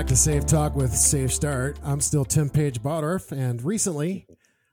back to Safe Talk with SafeStart. I'm still Tim Page Bottorff, and recently,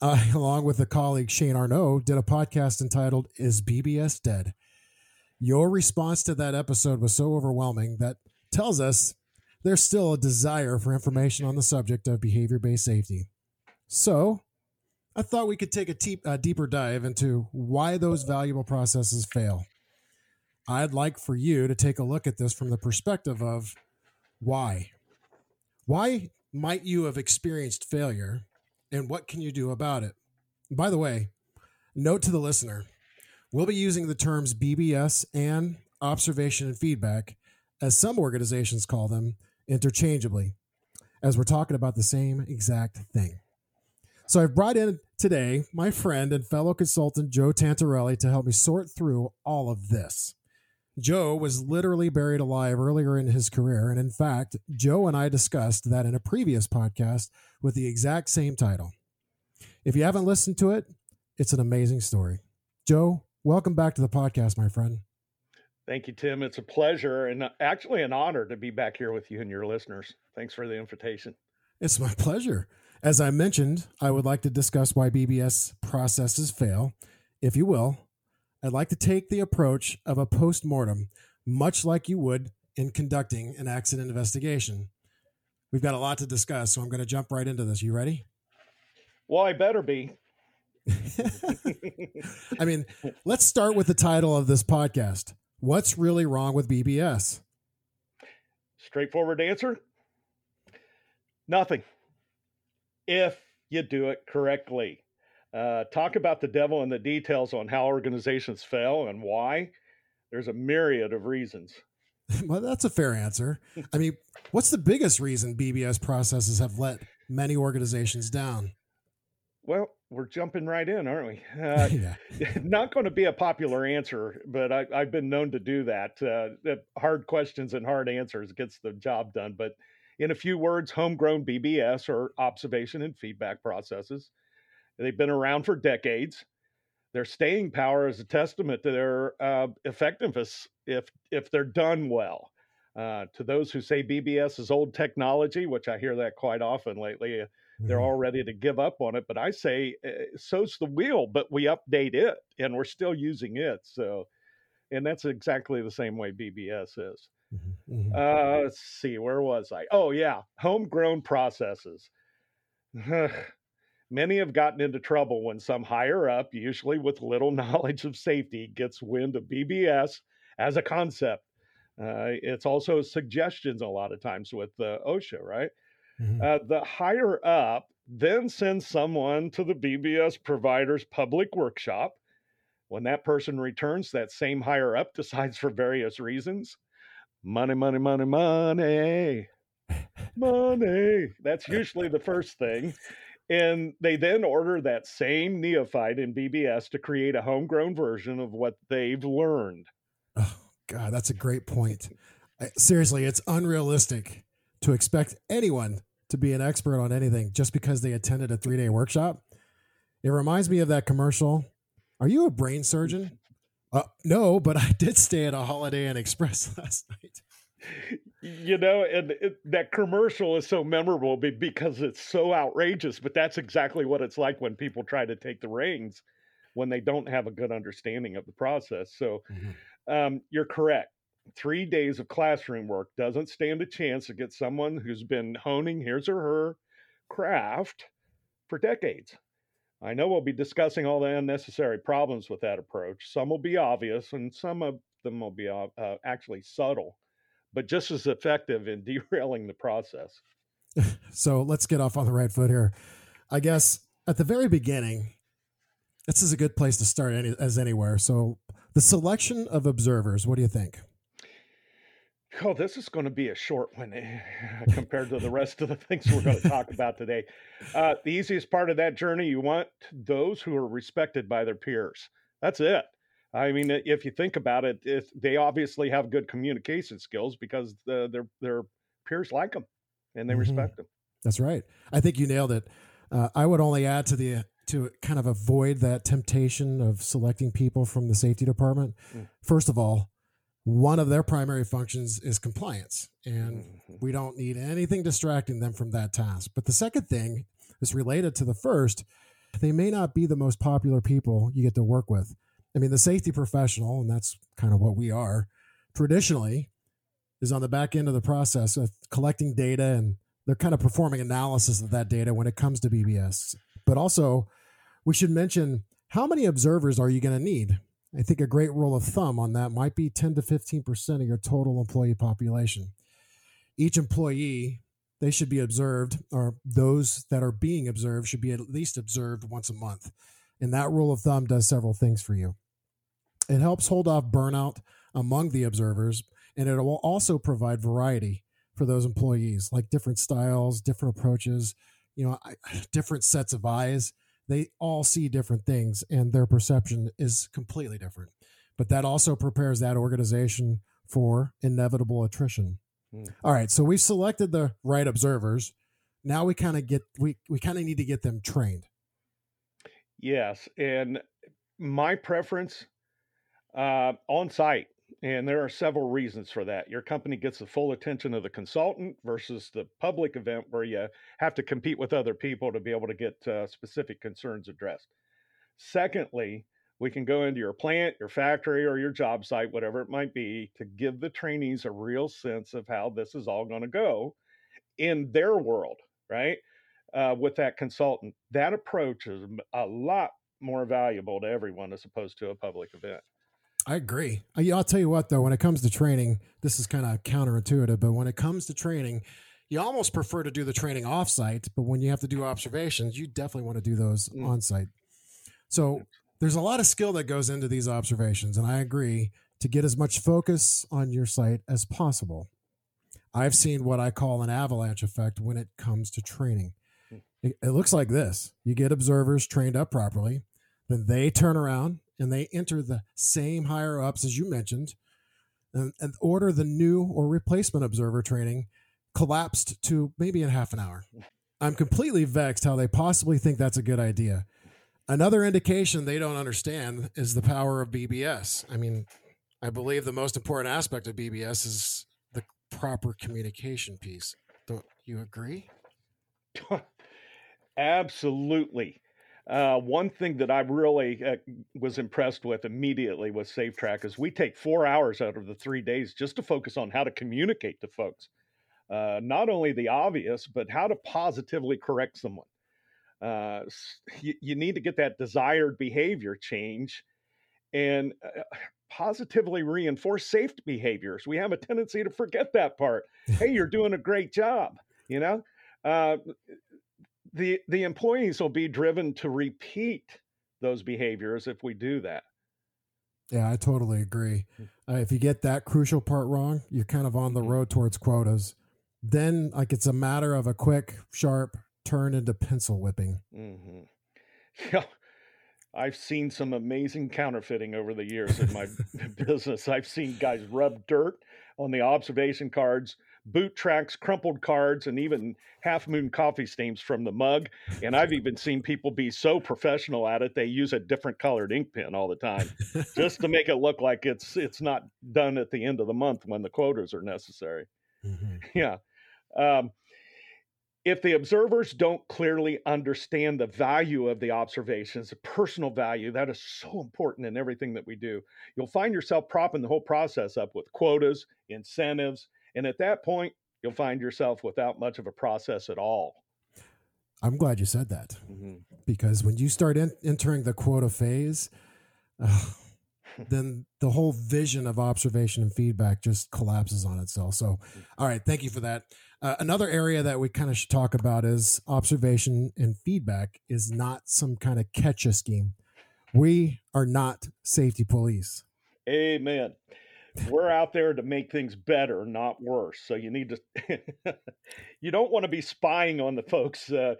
uh, along with a colleague Shane Arnaud, did a podcast entitled "Is BBS Dead?" Your response to that episode was so overwhelming that tells us there's still a desire for information on the subject of behavior-based safety. So, I thought we could take a, te- a deeper dive into why those valuable processes fail. I'd like for you to take a look at this from the perspective of why. Why might you have experienced failure and what can you do about it? By the way, note to the listener we'll be using the terms BBS and observation and feedback, as some organizations call them, interchangeably, as we're talking about the same exact thing. So I've brought in today my friend and fellow consultant Joe Tantarelli to help me sort through all of this. Joe was literally buried alive earlier in his career. And in fact, Joe and I discussed that in a previous podcast with the exact same title. If you haven't listened to it, it's an amazing story. Joe, welcome back to the podcast, my friend. Thank you, Tim. It's a pleasure and actually an honor to be back here with you and your listeners. Thanks for the invitation. It's my pleasure. As I mentioned, I would like to discuss why BBS processes fail, if you will, I'd like to take the approach of a post mortem, much like you would in conducting an accident investigation. We've got a lot to discuss, so I'm going to jump right into this. You ready? Well, I better be. I mean, let's start with the title of this podcast What's Really Wrong with BBS? Straightforward answer nothing. If you do it correctly. Uh, talk about the devil and the details on how organizations fail and why. There's a myriad of reasons. well, that's a fair answer. I mean, what's the biggest reason BBS processes have let many organizations down? Well, we're jumping right in, aren't we? Uh, yeah. not going to be a popular answer, but I, have been known to do that. Uh, hard questions and hard answers gets the job done. But in a few words, homegrown BBS or observation and feedback processes They've been around for decades. Their staying power is a testament to their uh, effectiveness if if they're done well. Uh, to those who say BBS is old technology, which I hear that quite often lately, uh, they're mm-hmm. all ready to give up on it. But I say, uh, so's the wheel, but we update it and we're still using it. So, and that's exactly the same way BBS is. Mm-hmm. mm-hmm. Uh, let's see, where was I? Oh, yeah, homegrown processes. Many have gotten into trouble when some higher up, usually with little knowledge of safety, gets wind of BBS as a concept. Uh, it's also suggestions a lot of times with uh, OSHA, right? Mm-hmm. Uh, the higher up then sends someone to the BBS provider's public workshop. When that person returns, that same higher up decides for various reasons money, money, money, money, money. That's usually the first thing. And they then order that same neophyte in BBS to create a homegrown version of what they've learned. Oh, God, that's a great point. Seriously, it's unrealistic to expect anyone to be an expert on anything just because they attended a three day workshop. It reminds me of that commercial. Are you a brain surgeon? Uh, no, but I did stay at a Holiday Inn Express last night you know and it, that commercial is so memorable because it's so outrageous but that's exactly what it's like when people try to take the reins when they don't have a good understanding of the process. So mm-hmm. um, you're correct. Three days of classroom work doesn't stand a chance to get someone who's been honing his or her craft for decades. I know we'll be discussing all the unnecessary problems with that approach. Some will be obvious and some of them will be uh, uh actually subtle but just as effective in derailing the process. so let's get off on the right foot here. I guess at the very beginning, this is a good place to start any, as anywhere. So the selection of observers, what do you think? Oh, this is going to be a short one eh, compared to the rest of the things we're going to talk about today. Uh, the easiest part of that journey, you want those who are respected by their peers. That's it. I mean, if you think about it, if they obviously have good communication skills because the, their their peers like them and they mm-hmm. respect them. That's right. I think you nailed it. Uh, I would only add to the to kind of avoid that temptation of selecting people from the safety department. Mm. First of all, one of their primary functions is compliance, and mm-hmm. we don't need anything distracting them from that task. But the second thing is related to the first. They may not be the most popular people you get to work with. I mean, the safety professional, and that's kind of what we are, traditionally is on the back end of the process of collecting data and they're kind of performing analysis of that data when it comes to BBS. But also, we should mention how many observers are you going to need? I think a great rule of thumb on that might be 10 to 15% of your total employee population. Each employee, they should be observed, or those that are being observed should be at least observed once a month. And that rule of thumb does several things for you. It helps hold off burnout among the observers, and it will also provide variety for those employees, like different styles, different approaches, you know, different sets of eyes they all see different things and their perception is completely different. But that also prepares that organization for inevitable attrition. Mm. All right, so we've selected the right observers. Now we kind of get we we kind of need to get them trained. Yes, and my preference uh, on site and there are several reasons for that. Your company gets the full attention of the consultant versus the public event where you have to compete with other people to be able to get uh, specific concerns addressed. Secondly, we can go into your plant, your factory, or your job site, whatever it might be, to give the trainees a real sense of how this is all going to go in their world, right? Uh, with that consultant. That approach is a lot more valuable to everyone as opposed to a public event. I agree. I'll tell you what, though, when it comes to training, this is kind of counterintuitive, but when it comes to training, you almost prefer to do the training offsite, but when you have to do observations, you definitely want to do those mm. on site. So there's a lot of skill that goes into these observations, and I agree to get as much focus on your site as possible. I've seen what I call an avalanche effect when it comes to training. Mm. It, it looks like this you get observers trained up properly, then they turn around and they enter the same higher ups as you mentioned and, and order the new or replacement observer training collapsed to maybe in half an hour. I'm completely vexed how they possibly think that's a good idea. Another indication they don't understand is the power of BBS. I mean, I believe the most important aspect of BBS is the proper communication piece. Don't you agree? Absolutely. Uh, one thing that I really uh, was impressed with immediately with SafeTrack is we take four hours out of the three days just to focus on how to communicate to folks. Uh, not only the obvious, but how to positively correct someone. Uh, you, you, need to get that desired behavior change and uh, positively reinforce safe behaviors. We have a tendency to forget that part. hey, you're doing a great job. You know, uh, the the employees will be driven to repeat those behaviors if we do that. Yeah, I totally agree. Hmm. Uh, if you get that crucial part wrong, you're kind of on the mm-hmm. road towards quotas. Then, like, it's a matter of a quick, sharp turn into pencil whipping. Mm-hmm. Yeah, I've seen some amazing counterfeiting over the years in my business. I've seen guys rub dirt on the observation cards boot tracks, crumpled cards, and even half moon coffee steams from the mug. And I've even seen people be so professional at it they use a different colored ink pen all the time, just to make it look like it's it's not done at the end of the month when the quotas are necessary. Mm-hmm. Yeah. Um, if the observers don't clearly understand the value of the observations, the personal value, that is so important in everything that we do. You'll find yourself propping the whole process up with quotas, incentives, and at that point, you'll find yourself without much of a process at all. I'm glad you said that mm-hmm. because when you start in, entering the quota phase, uh, then the whole vision of observation and feedback just collapses on itself. So, all right, thank you for that. Uh, another area that we kind of should talk about is observation and feedback is not some kind of catch a scheme. We are not safety police. Amen we're out there to make things better, not worse. So you need to, you don't want to be spying on the folks uh,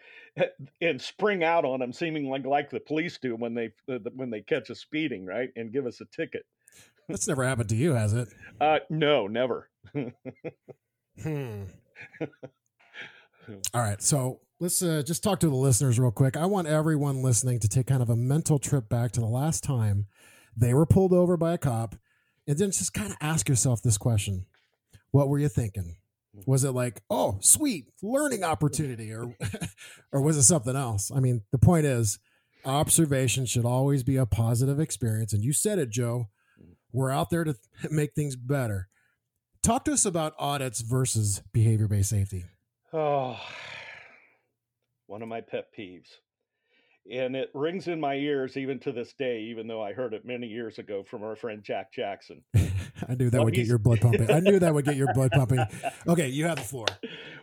and spring out on them, seeming like like the police do when they uh, when they catch us speeding, right, and give us a ticket. That's never happened to you, has it? Uh, no, never. hmm. All right, so let's uh, just talk to the listeners real quick. I want everyone listening to take kind of a mental trip back to the last time they were pulled over by a cop and then just kind of ask yourself this question What were you thinking? Was it like, oh, sweet learning opportunity, or or was it something else? I mean, the point is, observation should always be a positive experience. And you said it, Joe. We're out there to make things better. Talk to us about audits versus behavior based safety. Oh, one of my pet peeves. And it rings in my ears even to this day, even though I heard it many years ago from our friend Jack Jackson. I knew that what would get your blood pumping. I knew that would get your blood pumping. Okay, you have the floor.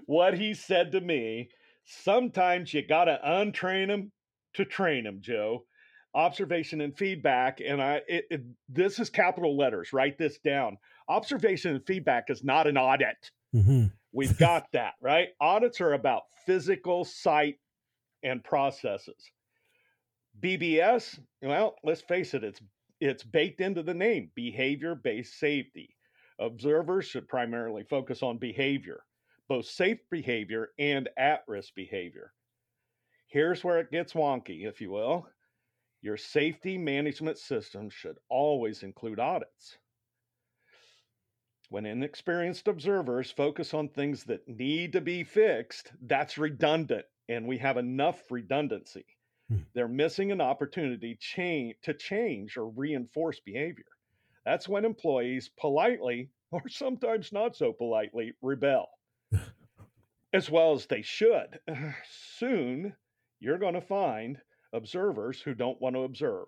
What he said to me sometimes you got to untrain them to train them, Joe. Observation and feedback. And I, it, it, this is capital letters. Write this down. Observation and feedback is not an audit. Mm-hmm. We've got that, right? Audits are about physical sight and processes. BBS, well, let's face it, it's it's baked into the name, behavior-based safety. Observers should primarily focus on behavior, both safe behavior and at-risk behavior. Here's where it gets wonky, if you will. Your safety management system should always include audits. When inexperienced observers focus on things that need to be fixed, that's redundant, and we have enough redundancy. Hmm. They're missing an opportunity change, to change or reinforce behavior. That's when employees politely, or sometimes not so politely, rebel, as well as they should. Soon, you're going to find observers who don't want to observe.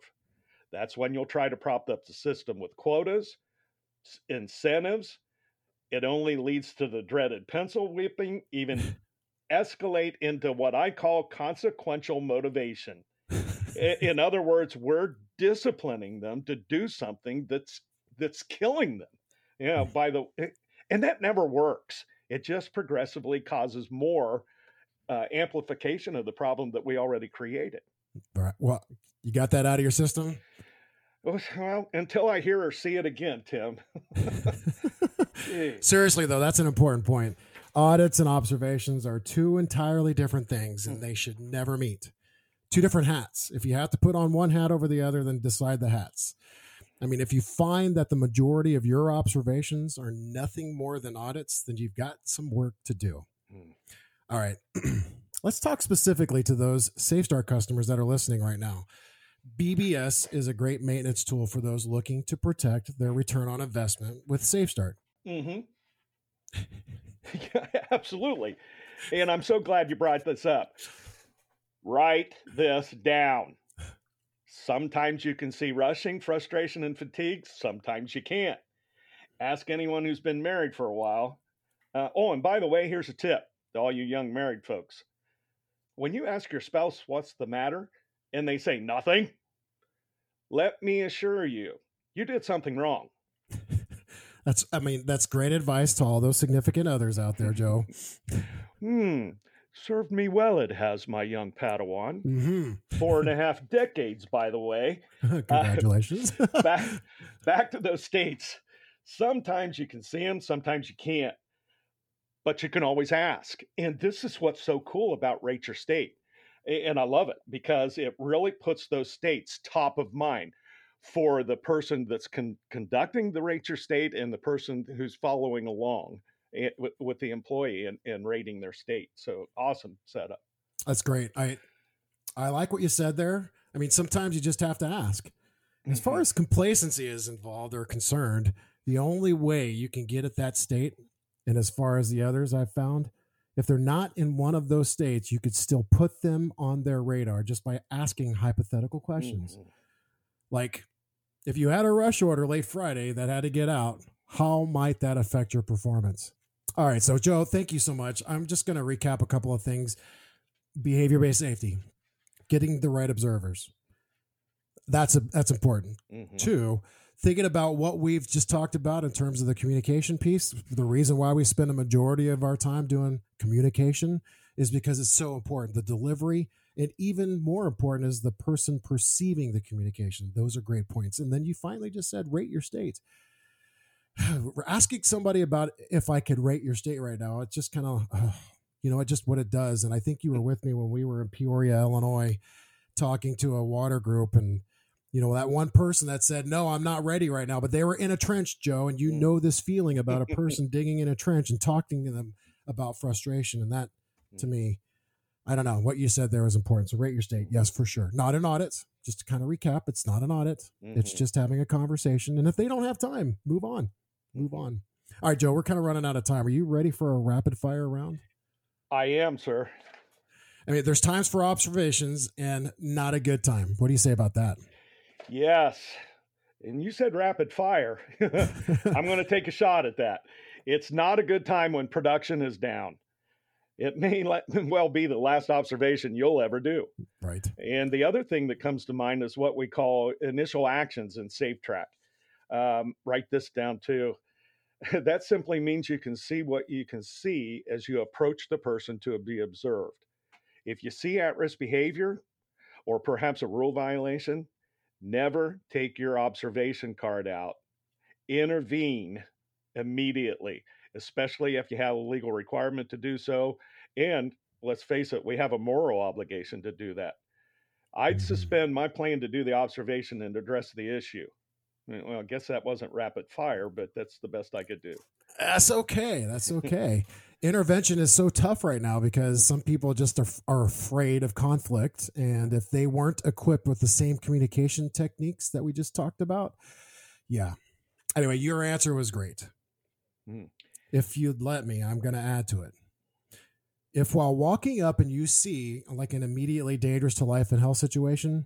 That's when you'll try to prop up the system with quotas incentives. It only leads to the dreaded pencil whipping, even escalate into what I call consequential motivation. In other words, we're disciplining them to do something that's that's killing them. You know, by the and that never works. It just progressively causes more uh, amplification of the problem that we already created. All right. Well, you got that out of your system. Well, until I hear or see it again, Tim. Seriously, though, that's an important point. Audits and observations are two entirely different things, and they should never meet. Two different hats. If you have to put on one hat over the other, then decide the hats. I mean, if you find that the majority of your observations are nothing more than audits, then you've got some work to do. Mm. All right. Let's talk specifically to those SafeStart customers that are listening right now. BBS is a great maintenance tool for those looking to protect their return on investment with SafeStart. Mm-hmm. absolutely. And I'm so glad you brought this up. Write this down. Sometimes you can see rushing, frustration, and fatigue. Sometimes you can't. Ask anyone who's been married for a while. Uh, oh, and by the way, here's a tip to all you young married folks. When you ask your spouse what's the matter and they say nothing, let me assure you, you did something wrong. That's, I mean, that's great advice to all those significant others out there, Joe. hmm. Served me well, it has, my young Padawan. Mm-hmm. Four and a half decades, by the way. Congratulations. Uh, back, back to those states. Sometimes you can see them, sometimes you can't, but you can always ask. And this is what's so cool about Rate Your State and I love it because it really puts those states top of mind for the person that's con- conducting the rate your state and the person who's following along it, with, with, the employee and, and rating their state. So awesome setup. That's great. I I like what you said there. I mean, sometimes you just have to ask. As far mm-hmm. as complacency is involved or concerned, the only way you can get at that state, and as far as the others I've found, if they're not in one of those states, you could still put them on their radar just by asking hypothetical questions. Mm-hmm. Like, if you had a rush order late Friday that had to get out, how might that affect your performance? All right. So, Joe, thank you so much. I'm just going to recap a couple of things behavior based safety, getting the right observers. That's a, that's important. Mm-hmm. Two, thinking about what we've just talked about in terms of the communication piece, the reason why we spend a majority of our time doing communication is because it's so important. The delivery, and even more important is the person perceiving the communication. Those are great points. And then you finally just said rate your state. We're asking somebody about if I could rate your state right now. It's just kind of, uh, you know, it just what it does. And I think you were with me when we were in Peoria, Illinois, talking to a water group and You know, that one person that said, No, I'm not ready right now, but they were in a trench, Joe, and you mm. know this feeling about a person digging in a trench and talking to them about frustration. And that, to mm. me, I don't know what you said there was important. So rate your state. Yes, for sure. Not an audit. Just to kind of recap, it's not an audit. Mm-hmm. It's just having a conversation. And if they don't have time, move on. Move mm-hmm. on. All right, Joe, we're kind of running out of time. Are you ready for a rapid fire round? I am, sir. I mean, there's times for observations and not a good time. What do you say about that? Yes. And you said rapid fire. I'm going to take a shot at that. It's not a good time when production is down. It may well be the last observation you'll ever do. Right. And the other thing that comes to mind is what we call initial actions in SafeTrack. Um, write this down too. that simply means you can see what you can see as you approach the person to be observed. If you see at risk behavior or perhaps a rule violation, never take your observation card out. Intervene immediately, especially if you have a legal requirement to do so. And let's face it, we have a moral obligation to do that. I'd mm-hmm. suspend my plan to do the observation and address the issue. Well, I guess that wasn't rapid fire, but that's the best I could do. That's okay. That's okay. Intervention is so tough right now because some people just are, are afraid of conflict. And if they weren't equipped with the same communication techniques that we just talked about, yeah. Anyway, your answer was great. Mm. If you'd let me, I'm going to add to it. If while walking up and you see like an immediately dangerous to life and health situation,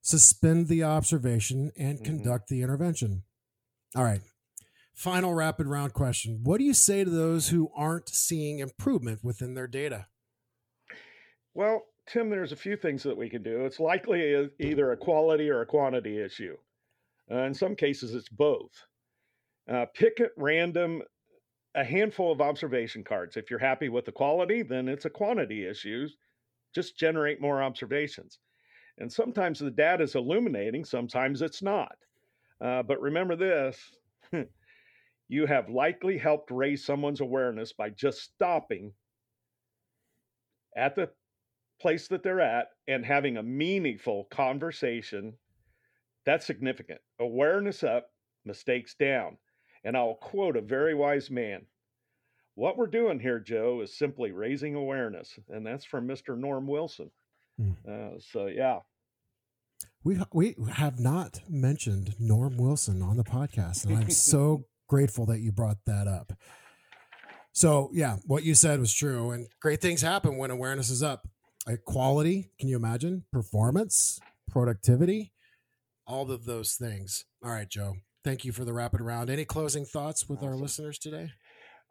suspend the observation and mm-hmm. conduct the intervention. All right. Final rapid round question. What do you say to those who aren't seeing improvement within their data? Well, Tim, there's a few things that we can do. It's likely either a quality or a quantity issue. Uh, in some cases, it's both. Uh, pick at random a handful of observation cards. If you're happy with the quality, then it's a quantity issue. Just generate more observations. And sometimes the data is illuminating, sometimes it's not. Uh, but remember this you have likely helped raise someone's awareness by just stopping at the place that they're at and having a meaningful conversation. That's significant. Awareness up, mistakes down. And I'll quote a very wise man. What we're doing here, Joe, is simply raising awareness. And that's from Mr. Norm Wilson. Mm. Uh, so, yeah. We, we have not mentioned Norm Wilson on the podcast, and I'm so grateful that you brought that up. So, yeah, what you said was true, and great things happen when awareness is up. Like quality, can you imagine? Performance, productivity, all of those things. All right, Joe. Thank you for the rapid round. Any closing thoughts with awesome. our listeners today?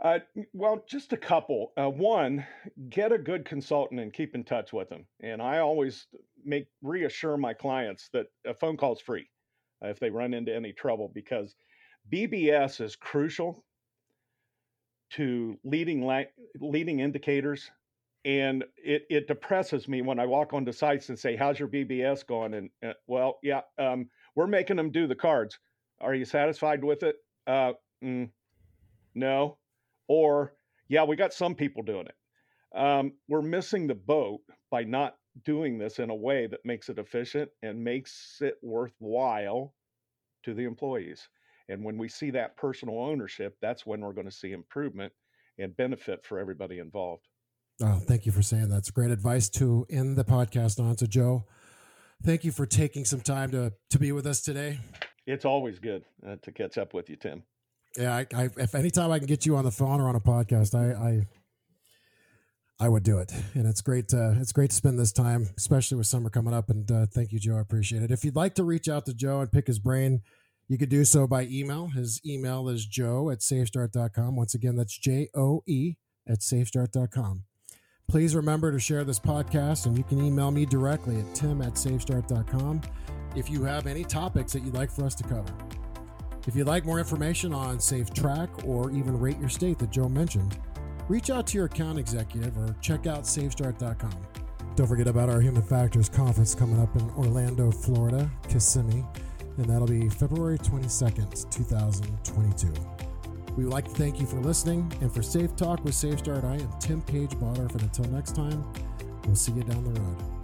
Uh, well, just a couple. Uh, one, get a good consultant and keep in touch with them. And I always make reassure my clients that a phone call is free uh, if they run into any trouble because BBS is crucial to leading la- leading indicators. And it, it depresses me when I walk onto sites and say, "How's your BBS going?" And uh, well, yeah, um, we're making them do the cards. Are you satisfied with it? Uh, mm, no or, yeah, we got some people doing it. Um, we're missing the boat by not doing this in a way that makes it efficient and makes it worthwhile to the employees. And when we see that personal ownership, that's when we're going to see improvement and benefit for everybody involved. Oh, thank you for saying that's great advice to end the podcast on. So, Joe, thank you for taking some time to to be with us today. It's always good uh, to catch up with you, Tim. Yeah, I, I, if anytime I can get you on the phone or on a podcast, I, I, I would do it. And it's great. To, it's great to spend this time, especially with summer coming up. And uh, thank you, Joe. I appreciate it. If you'd like to reach out to Joe and pick his brain, you could do so by email. His email is joe at safestart.com. Once again, that's J O E at safestart.com. Please remember to share this podcast, and you can email me directly at tim at safestart.com if you have any topics that you'd like for us to cover. If you'd like more information on Safe Track or even Rate Your State that Joe mentioned, reach out to your account executive or check out SafeStart.com. Don't forget about our Human Factors Conference coming up in Orlando, Florida, Kissimmee, and that'll be February 22nd, 2022. We would like to thank you for listening, and for Safe Talk with SafeStart, I am Tim Page Bottorff, and until next time, we'll see you down the road.